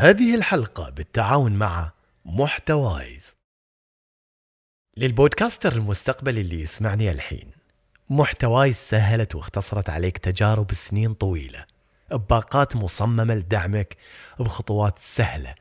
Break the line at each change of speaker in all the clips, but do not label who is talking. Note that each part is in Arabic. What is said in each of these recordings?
هذه الحلقة بالتعاون مع محتوايز. للبودكاستر المستقبلي اللي يسمعني الحين محتوايز سهلت واختصرت عليك تجارب سنين طويلة بباقات مصممة لدعمك بخطوات سهلة.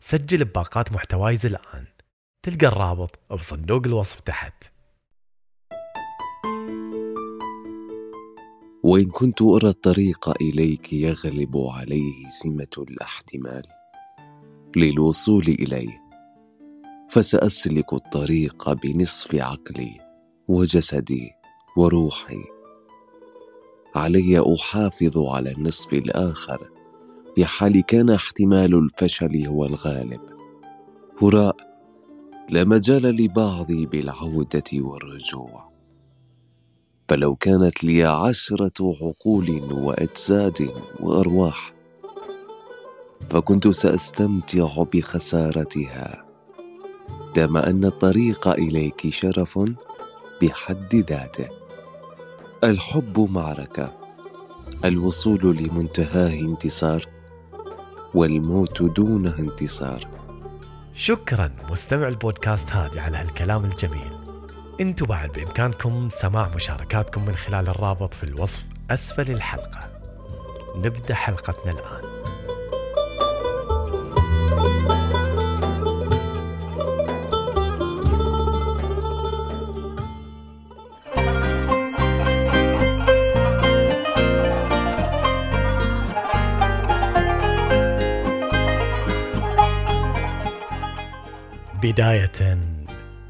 سجل بباقات محتوايز الآن. تلقى الرابط بصندوق الوصف تحت.
وإن كنت أرى الطريق إليك يغلب عليه سمة الاحتمال. للوصول إليه. فسأسلك الطريق بنصف عقلي وجسدي وروحي. علي أحافظ على النصف الآخر في حال كان احتمال الفشل هو الغالب هراء لا مجال لبعضي بالعودة والرجوع. فلو كانت لي عشرة عقول وأجساد وأرواح فكنت سأستمتع بخسارتها. كما أن الطريق إليك شرف بحد ذاته. الحب معركة. الوصول لمنتهاه انتصار. والموت دونه انتصار.
شكرا مستمع البودكاست هادي على هالكلام الجميل. أنتم بعد بإمكانكم سماع مشاركاتكم من خلال الرابط في الوصف أسفل الحلقة. نبدأ حلقتنا الآن. بداية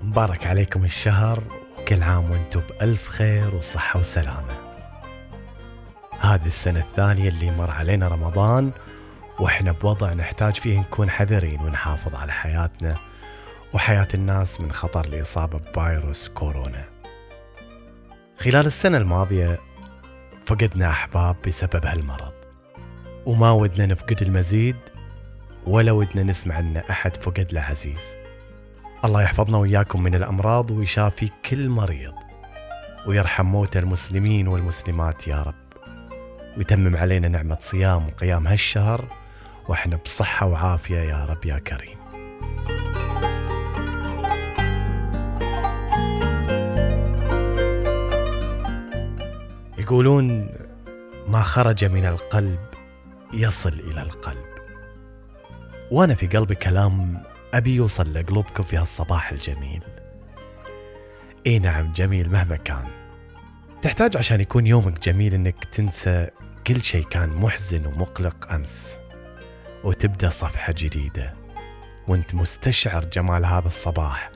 مبارك عليكم الشهر وكل عام وأنتم بألف خير وصحة وسلامة. هذه السنة الثانية اللي مر علينا رمضان وإحنا بوضع نحتاج فيه نكون حذرين ونحافظ على حياتنا وحياة الناس من خطر الإصابة بفيروس كورونا. خلال السنة الماضية فقدنا أحباب بسبب هالمرض وما ودنا نفقد المزيد ولا ودنا نسمع أن أحد فقد له عزيز. الله يحفظنا وإياكم من الأمراض ويشافي كل مريض ويرحم موتى المسلمين والمسلمات يا رب. ويتمم علينا نعمة صيام وقيام هالشهر وإحنا بصحة وعافية يا رب يا كريم. يقولون ما خرج من القلب يصل إلى القلب. وأنا في قلبي كلام أبي يوصل لقلوبكم في هالصباح الجميل. إي نعم جميل مهما كان. تحتاج عشان يكون يومك جميل إنك تنسى كل شيء كان محزن ومقلق أمس وتبدأ صفحة جديدة وأنت مستشعر جمال هذا الصباح.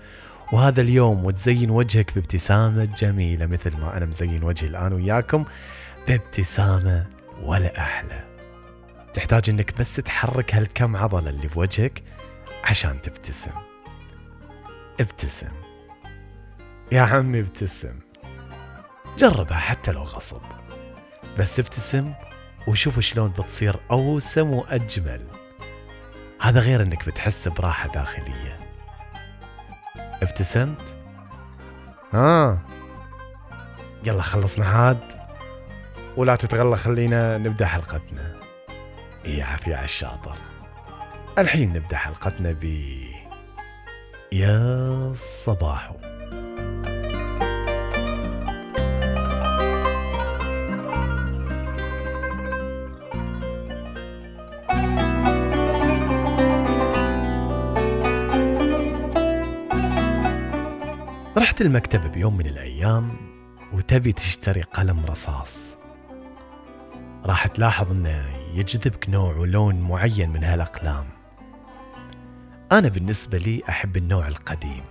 وهذا اليوم وتزين وجهك بابتسامة جميلة مثل ما أنا مزين وجهي الآن وياكم بابتسامة ولا أحلى. تحتاج إنك بس تحرك هالكم عضلة اللي بوجهك عشان تبتسم. ابتسم. يا عمي ابتسم. جربها حتى لو غصب. بس ابتسم وشوف شلون بتصير أوسم وأجمل. هذا غير إنك بتحس براحة داخلية. ابتسمت؟ آه. يلا خلصنا عاد. ولا تتغلى خلينا نبدأ حلقتنا. يا عافية على الشاطر. الحين نبدأ حلقتنا ب يا صباحو رحت المكتبة بيوم من الأيام وتبي تشتري قلم رصاص. راح تلاحظ إنه يجذبك نوع ولون معين من هالأقلام. أنا بالنسبة لي أحب النوع القديم.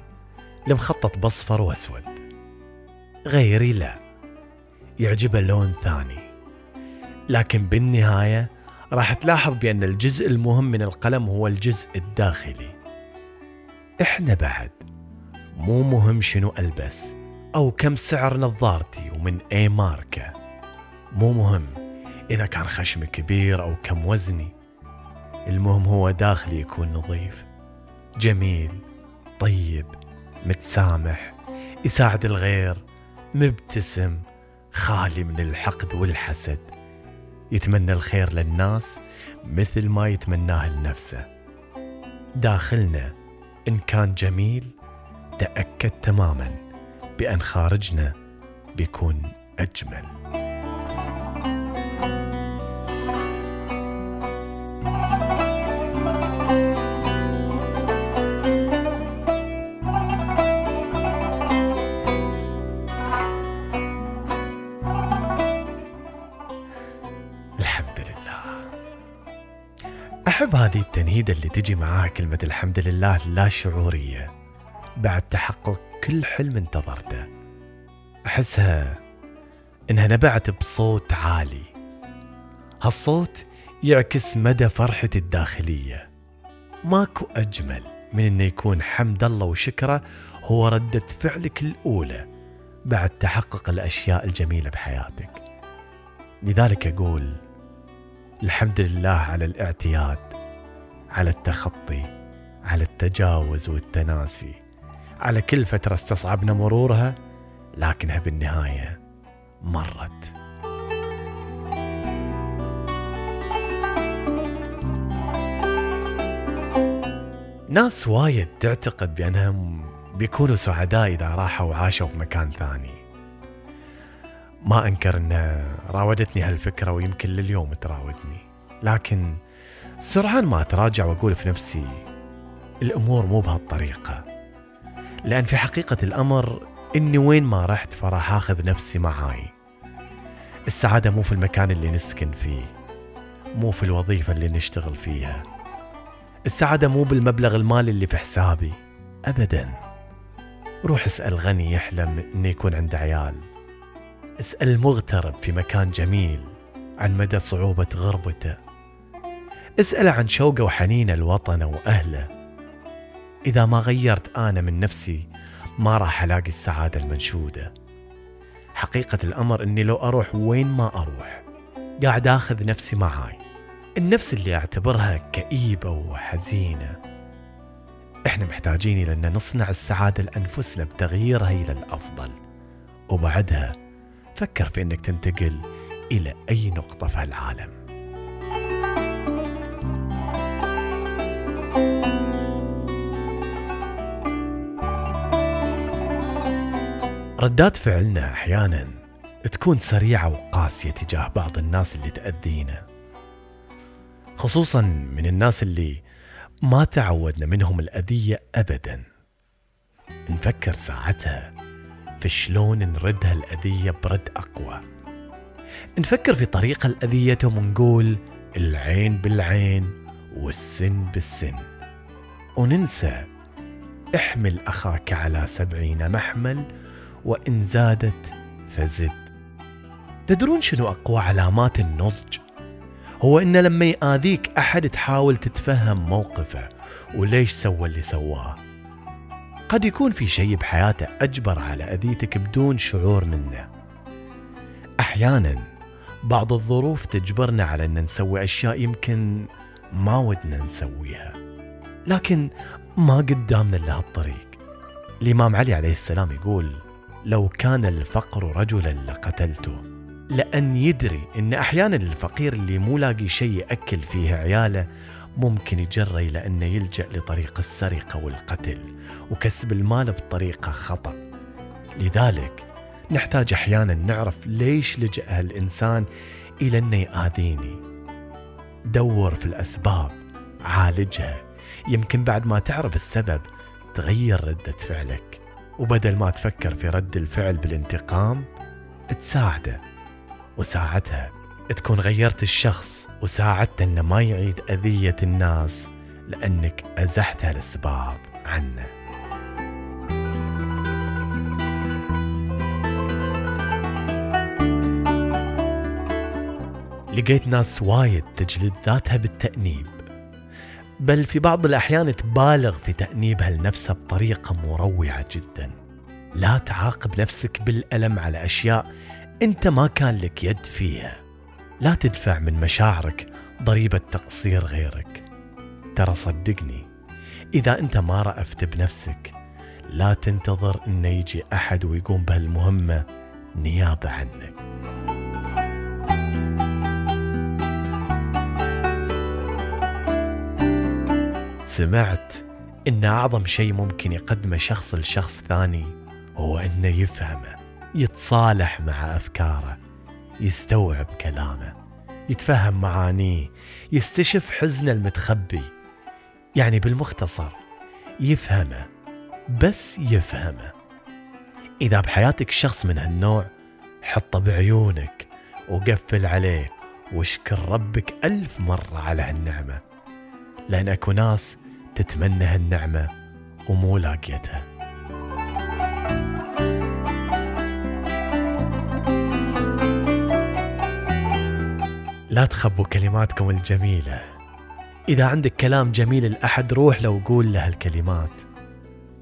المخطط بأصفر وأسود. غيري لا. يعجبه لون ثاني. لكن بالنهاية راح تلاحظ بأن الجزء المهم من القلم هو الجزء الداخلي. إحنا بعد. مو مهم شنو ألبس أو كم سعر نظارتي ومن أي ماركة. مو مهم إذا كان خشمي كبير أو كم وزني. المهم هو داخلي يكون نظيف. جميل طيب متسامح يساعد الغير مبتسم خالي من الحقد والحسد. يتمنى الخير للناس مثل ما يتمناه لنفسه. داخلنا إن كان جميل تأكد تماما بأن خارجنا بيكون أجمل. هذه التنهيدة اللي تجي معاها كلمة الحمد لله لا شعورية. بعد تحقق كل حلم انتظرته. أحسها إنها نبعت بصوت عالي. هالصوت يعكس مدى فرحتي الداخلية. ماكو أجمل من إنه يكون حمد الله وشكره هو ردة فعلك الأولى بعد تحقق الأشياء الجميلة بحياتك. لذلك أقول الحمد لله على الاعتياد. على التخطي على التجاوز والتناسي على كل فترة استصعبنا مرورها لكنها بالنهاية مرت. ناس وايد تعتقد بأنهم بيكونوا سعداء إذا راحوا وعاشوا في مكان ثاني. ما أنكر أن راودتني هالفكرة ويمكن لليوم تراودني لكن سرعان ما أتراجع وأقول في نفسي الأمور مو بهالطريقة. لأن في حقيقة الأمر إني وين ما رحت فراح آخذ نفسي معاي. السعادة مو في المكان اللي نسكن فيه مو في الوظيفة اللي نشتغل فيها. السعادة مو بالمبلغ المالي اللي في حسابي أبدا. روح اسأل غني يحلم إنه يكون عنده عيال. اسأل المغترب في مكان جميل عن مدى صعوبة غربته. اسأله عن شوقه وحنينه لوطنه وأهله. إذا ما غيرت أنا من نفسي ما راح ألاقي السعادة المنشودة. حقيقة الأمر أني لو أروح وين ما أروح قاعد أخذ نفسي معاي. النفس اللي أعتبرها كئيبة وحزينة. إحنا محتاجين إلى أن نصنع السعادة لأنفسنا بتغييرها إلى الأفضل. وبعدها فكر في أنك تنتقل إلى أي نقطة في العالم. ردات فعلنا أحيانا تكون سريعة وقاسية تجاه بعض الناس اللي تأذينا. خصوصا من الناس اللي ما تعودنا منهم الأذية أبدا. نفكر ساعتها في شلون نرد هالأذية برد أقوى. نفكر في طريقة لأذيتهم ونقول العين بالعين والسن بالسن. وننسى احمل أخاك على سبعين محمل وإن زادت فزد. تدرون شنو أقوى علامات النضج؟ هو إن لما يآذيك أحد تحاول تتفهم موقفه وليش سوى اللي سواه؟ قد يكون في شيء بحياته أجبر على أذيتك بدون شعور منه. أحيانا بعض الظروف تجبرنا على أن نسوي أشياء يمكن ما ودنا نسويها. لكن ما قدامنا إلا هالطريق. الإمام علي عليه السلام يقول لو كان الفقر رجلا لقتلته. لأن يدري أن أحيانا الفقير اللي مو لاقي شيء يأكل فيه عياله ممكن يجرى إلى أنه يلجأ لطريق السرقة والقتل وكسب المال بطريقة خطأ. لذلك نحتاج أحيانا نعرف ليش لجأ هالإنسان إلى أنه يآذيني. دور في الأسباب عالجها. يمكن بعد ما تعرف السبب تغير ردة فعلك. وبدل ما تفكر في رد الفعل بالانتقام تساعده وساعتها تكون غيرت الشخص وساعدته إنه ما يعيد أذية الناس لأنك أزحت هالأسباب عنه. لقيت ناس وايد تجلد ذاتها بالتأنيب. بل في بعض الأحيان تبالغ في تأنيبها لنفسها بطريقة مروعة جدا. لا تعاقب نفسك بالألم على أشياء أنت ما كان لك يد فيها. لا تدفع من مشاعرك ضريبة تقصير غيرك. ترى صدقني إذا أنت ما رأفت بنفسك لا تنتظر أن يجي أحد ويقوم بهالمهمة نيابة عنك. سمعت إن أعظم شيء ممكن يقدمه شخص لشخص ثاني هو إنه يفهمه يتصالح مع أفكاره يستوعب كلامه يتفهم معانيه يستشف حزنه المتخبي. يعني بالمختصر يفهمه بس يفهمه إذا بحياتك شخص من هالنوع حطه بعيونك وقفل عليه واشكر ربك ألف مرة على هالنعمة. لأن أكو ناس تتمنى هالنعمة ومو لاقيتها لا تخبوا كلماتكم الجميلة. إذا عندك كلام جميل لأحد روح له وقول له الكلمات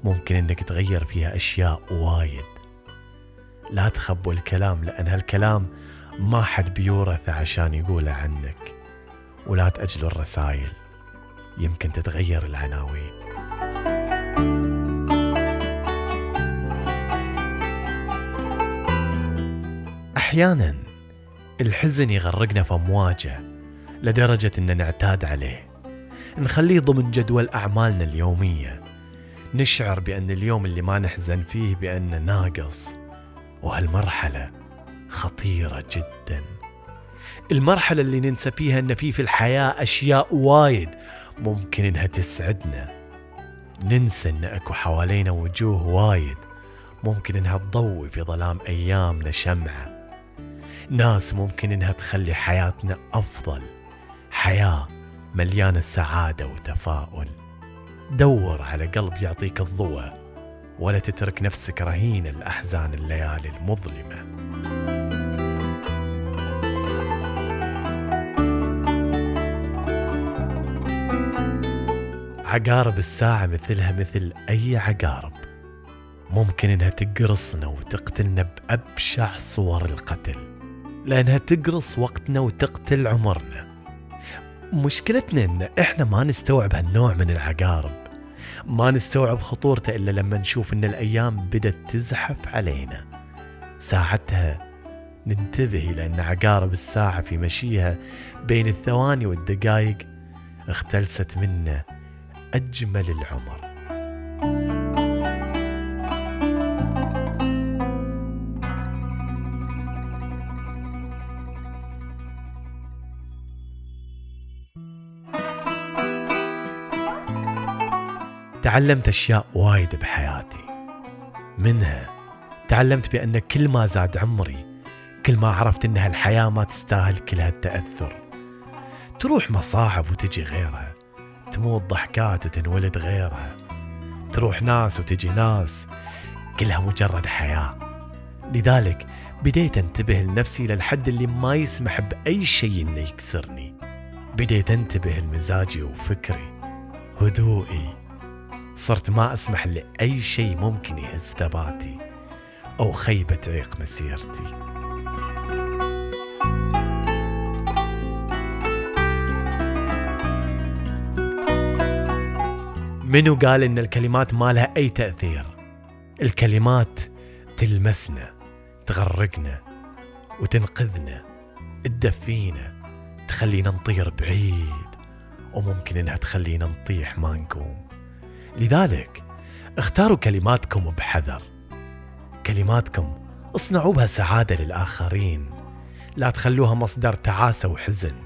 ممكن إنك تغير فيها أشياء وايد. لا تخبوا الكلام لأن هالكلام ما حد بيورثه عشان يقوله عنك. ولا تأجلوا الرسائل. يمكن تتغير العناوين. أحيانا الحزن يغرقنا في أمواجه لدرجة أن نعتاد عليه. نخليه ضمن جدول أعمالنا اليومية. نشعر بأن اليوم اللي ما نحزن فيه بأنه ناقص وهالمرحلة خطيرة جدا. المرحلة اللي ننسى فيها أن في في الحياة أشياء وايد ممكن إنها تسعدنا. ننسى أن أكو حوالينا وجوه وايد. ممكن إنها تضوي في ظلام أيامنا شمعة. ناس ممكن إنها تخلي حياتنا أفضل. حياة مليانة سعادة وتفاؤل. دور على قلب يعطيك الضوء ولا تترك نفسك رهين الأحزان الليالي المظلمة. عقارب الساعة مثلها مثل أي عقارب. ممكن إنها تقرصنا وتقتلنا بأبشع صور القتل لأنها تقرص وقتنا وتقتل عمرنا. مشكلتنا إن إحنا ما نستوعب هالنوع من العقارب ما نستوعب خطورته إلا لما نشوف إن الأيام بدت تزحف علينا. ساعتها ننتبه إلى أن عقارب الساعة في مشيها بين الثواني والدقايق اختلست منا أجمل العمر. تعلمت أشياء وايد بحياتي. منها تعلمت بأن كل ما زاد عمري كل ما عرفت أن هالحياة ما تستاهل كل هالتأثر. تروح مصاعب وتجي غيرها. تموت ضحكات وتنولد غيرها. تروح ناس وتجي ناس كلها مجرد حياة. لذلك بديت انتبه لنفسي للحد اللي ما يسمح بأي شيء إنه يكسرني. بديت انتبه لمزاجي وفكري هدوئي. صرت ما أسمح لأي شيء ممكن يهز ثباتي أو خيبة تعيق مسيرتي. منو قال إن الكلمات ما لها أي تأثير؟ الكلمات تلمسنا تغرقنا وتنقذنا تدفينا تخلينا نطير بعيد وممكن إنها تخلينا نطيح ما نقوم. لذلك اختاروا كلماتكم بحذر. كلماتكم اصنعوا بها سعادة للآخرين. لا تخلوها مصدر تعاسة وحزن.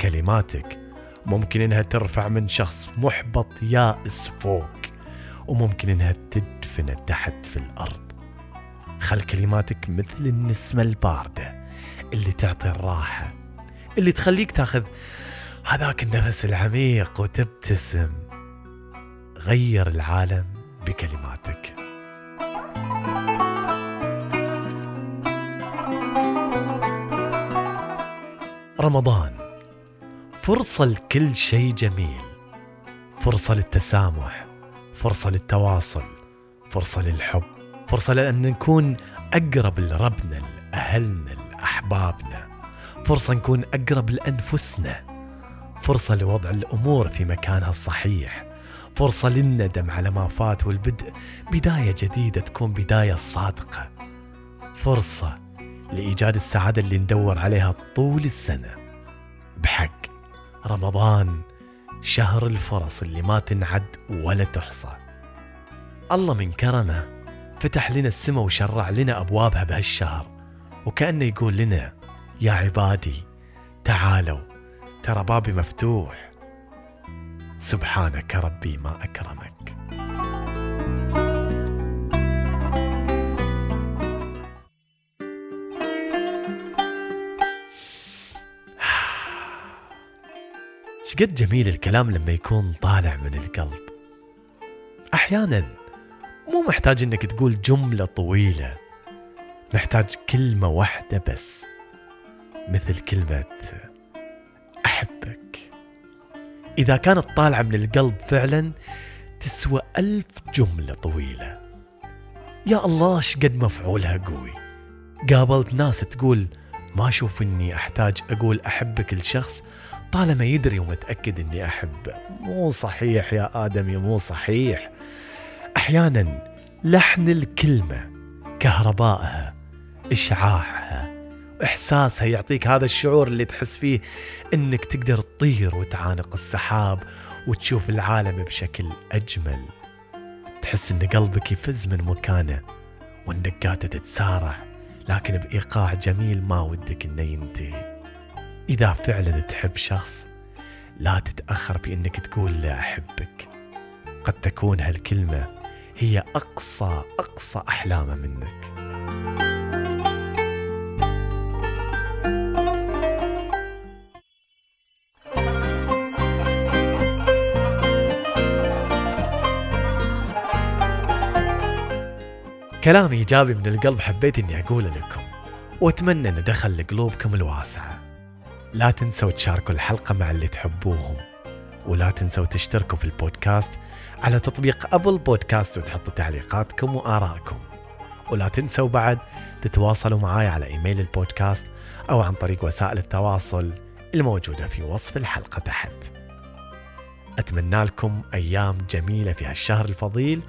كلماتك ممكن إنها ترفع من شخص محبط يائس فوق وممكن إنها تدفنه تحت في الأرض. خل كلماتك مثل النسمة الباردة اللي تعطي الراحة اللي تخليك تاخذ هذاك النفس العميق وتبتسم. غير العالم بكلماتك. رمضان. فرصة لكل شيء جميل. فرصة للتسامح فرصة للتواصل فرصة للحب فرصة لأن نكون أقرب لربنا لأهلنا لأحبابنا. فرصة نكون أقرب لأنفسنا. فرصة لوضع الأمور في مكانها الصحيح. فرصة للندم على ما فات والبدء بداية جديدة تكون بداية صادقة. فرصة لإيجاد السعادة اللي ندور عليها طول السنة. بحق. رمضان شهر الفرص اللي ما تنعد ولا تحصى. الله من كرمه فتح لنا السماء وشرع لنا أبوابها بهالشهر. وكأنه يقول لنا يا عبادي تعالوا ترى بابي مفتوح. سبحانك ربي ما أكرمك. شقد جميل الكلام لما يكون طالع من القلب. أحيانا مو محتاج إنك تقول جملة طويلة محتاج كلمة واحدة بس مثل كلمة أحبك. إذا كانت طالعة من القلب فعلا تسوى ألف جملة طويلة. يا الله شقد مفعولها قوي. قابلت ناس تقول ما أشوف إني أحتاج أقول أحبك لشخص طالما يدري ومتأكد إني احبه مو صحيح يا آدمي مو صحيح. أحيانا لحن الكلمة كهربائها إشعاعها إحساسها يعطيك هذا الشعور اللي تحس فيه إنك تقدر تطير وتعانق السحاب وتشوف العالم بشكل أجمل. تحس إن قلبك يفز من مكانه قاعدة تتسارع لكن بإيقاع جميل ما ودك إنه ينتهي. إذا فعلا تحب شخص لا تتأخر في أنك تقول له أحبك. قد تكون هالكلمة هي أقصى أقصى أحلامه منك. كلام إيجابي من القلب حبيت إني أقوله لكم وأتمنى أنه دخل لقلوبكم الواسعة لا تنسوا تشاركوا الحلقة مع اللي تحبوهم. ولا تنسوا تشتركوا في البودكاست على تطبيق أبل بودكاست وتحطوا تعليقاتكم وآرائكم. ولا تنسوا بعد تتواصلوا معي على إيميل البودكاست أو عن طريق وسائل التواصل الموجودة في وصف الحلقة تحت. أتمنى لكم أيام جميلة في هالشهر الفضيل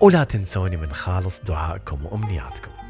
ولا تنسوني من خالص دعائكم وأمنياتكم.